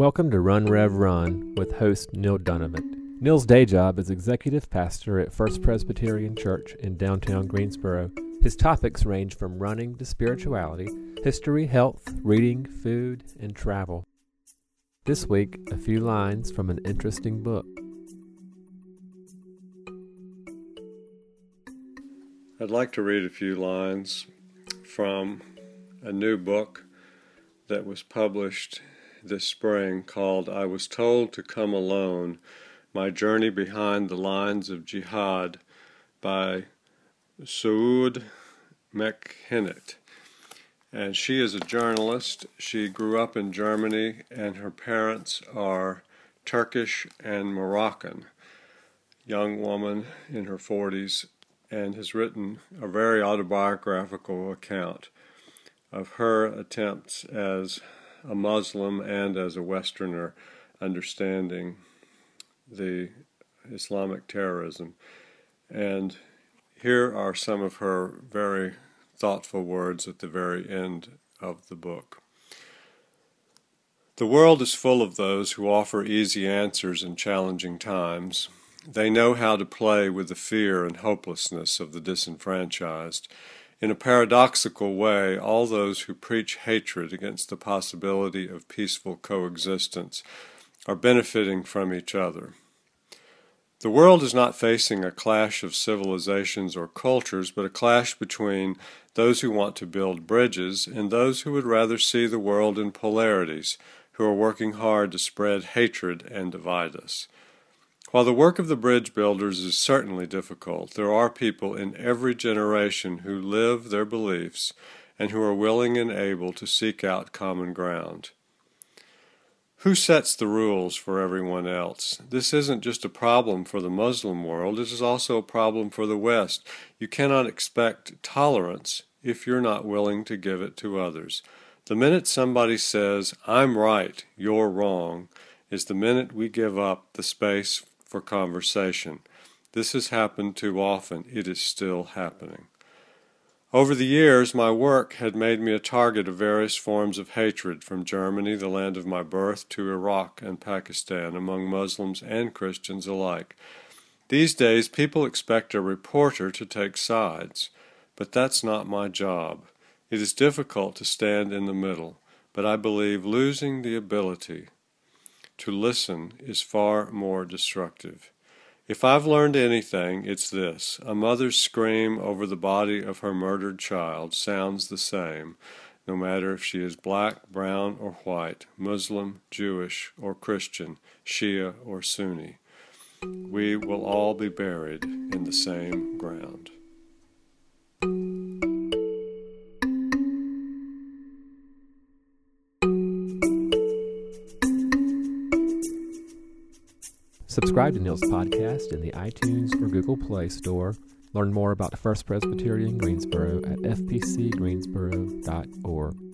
Welcome to Run Rev Run with host Neil Donovan. Neil's day job is executive pastor at First Presbyterian Church in downtown Greensboro. His topics range from running to spirituality, history, health, reading, food, and travel. This week, a few lines from an interesting book. I'd like to read a few lines from a new book that was published this spring called I Was Told to Come Alone My Journey Behind the Lines of Jihad by Souad Mekhennet. And she is a journalist. She grew up in Germany, and her parents are Turkish and Moroccan. Young woman in her 40s, and has written a very autobiographical account of her attempts as a Muslim and as a Westerner understanding the Islamic terrorism. And here are some of her very thoughtful words at the very end of the book. The world is full of those who offer easy answers in challenging times. They know how to play with the fear and hopelessness of the disenfranchised in a paradoxical way, all those who preach hatred against the possibility of peaceful coexistence are benefiting from each other. The world is not facing a clash of civilizations or cultures, but a clash between those who want to build bridges and those who would rather see the world in polarities, who are working hard to spread hatred and divide us. While the work of the bridge builders is certainly difficult, there are people in every generation who live their beliefs and who are willing and able to seek out common ground. Who sets the rules for everyone else? This isn't just a problem for the Muslim world, it is also a problem for the West. You cannot expect tolerance if you're not willing to give it to others. The minute somebody says, I'm right, you're wrong, is the minute we give up the space for conversation. This has happened too often. It is still happening. Over the years, my work had made me a target of various forms of hatred from Germany, the land of my birth, to Iraq and Pakistan, among Muslims and Christians alike. These days, people expect a reporter to take sides, but that's not my job. It is difficult to stand in the middle, but I believe losing the ability to listen is far more destructive. If I've learned anything, it's this a mother's scream over the body of her murdered child sounds the same, no matter if she is black, brown, or white, Muslim, Jewish, or Christian, Shia, or Sunni. We will all be buried in the same ground. Subscribe to Neil's podcast in the iTunes or Google Play Store. Learn more about the First Presbyterian Greensboro at fpcgreensboro.org.